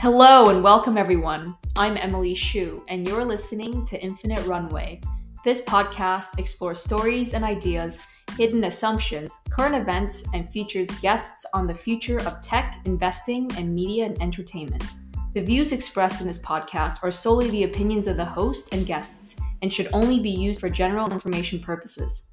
Hello and welcome, everyone. I'm Emily Xu, and you're listening to Infinite Runway. This podcast explores stories and ideas, hidden assumptions, current events, and features guests on the future of tech, investing, and media and entertainment. The views expressed in this podcast are solely the opinions of the host and guests and should only be used for general information purposes.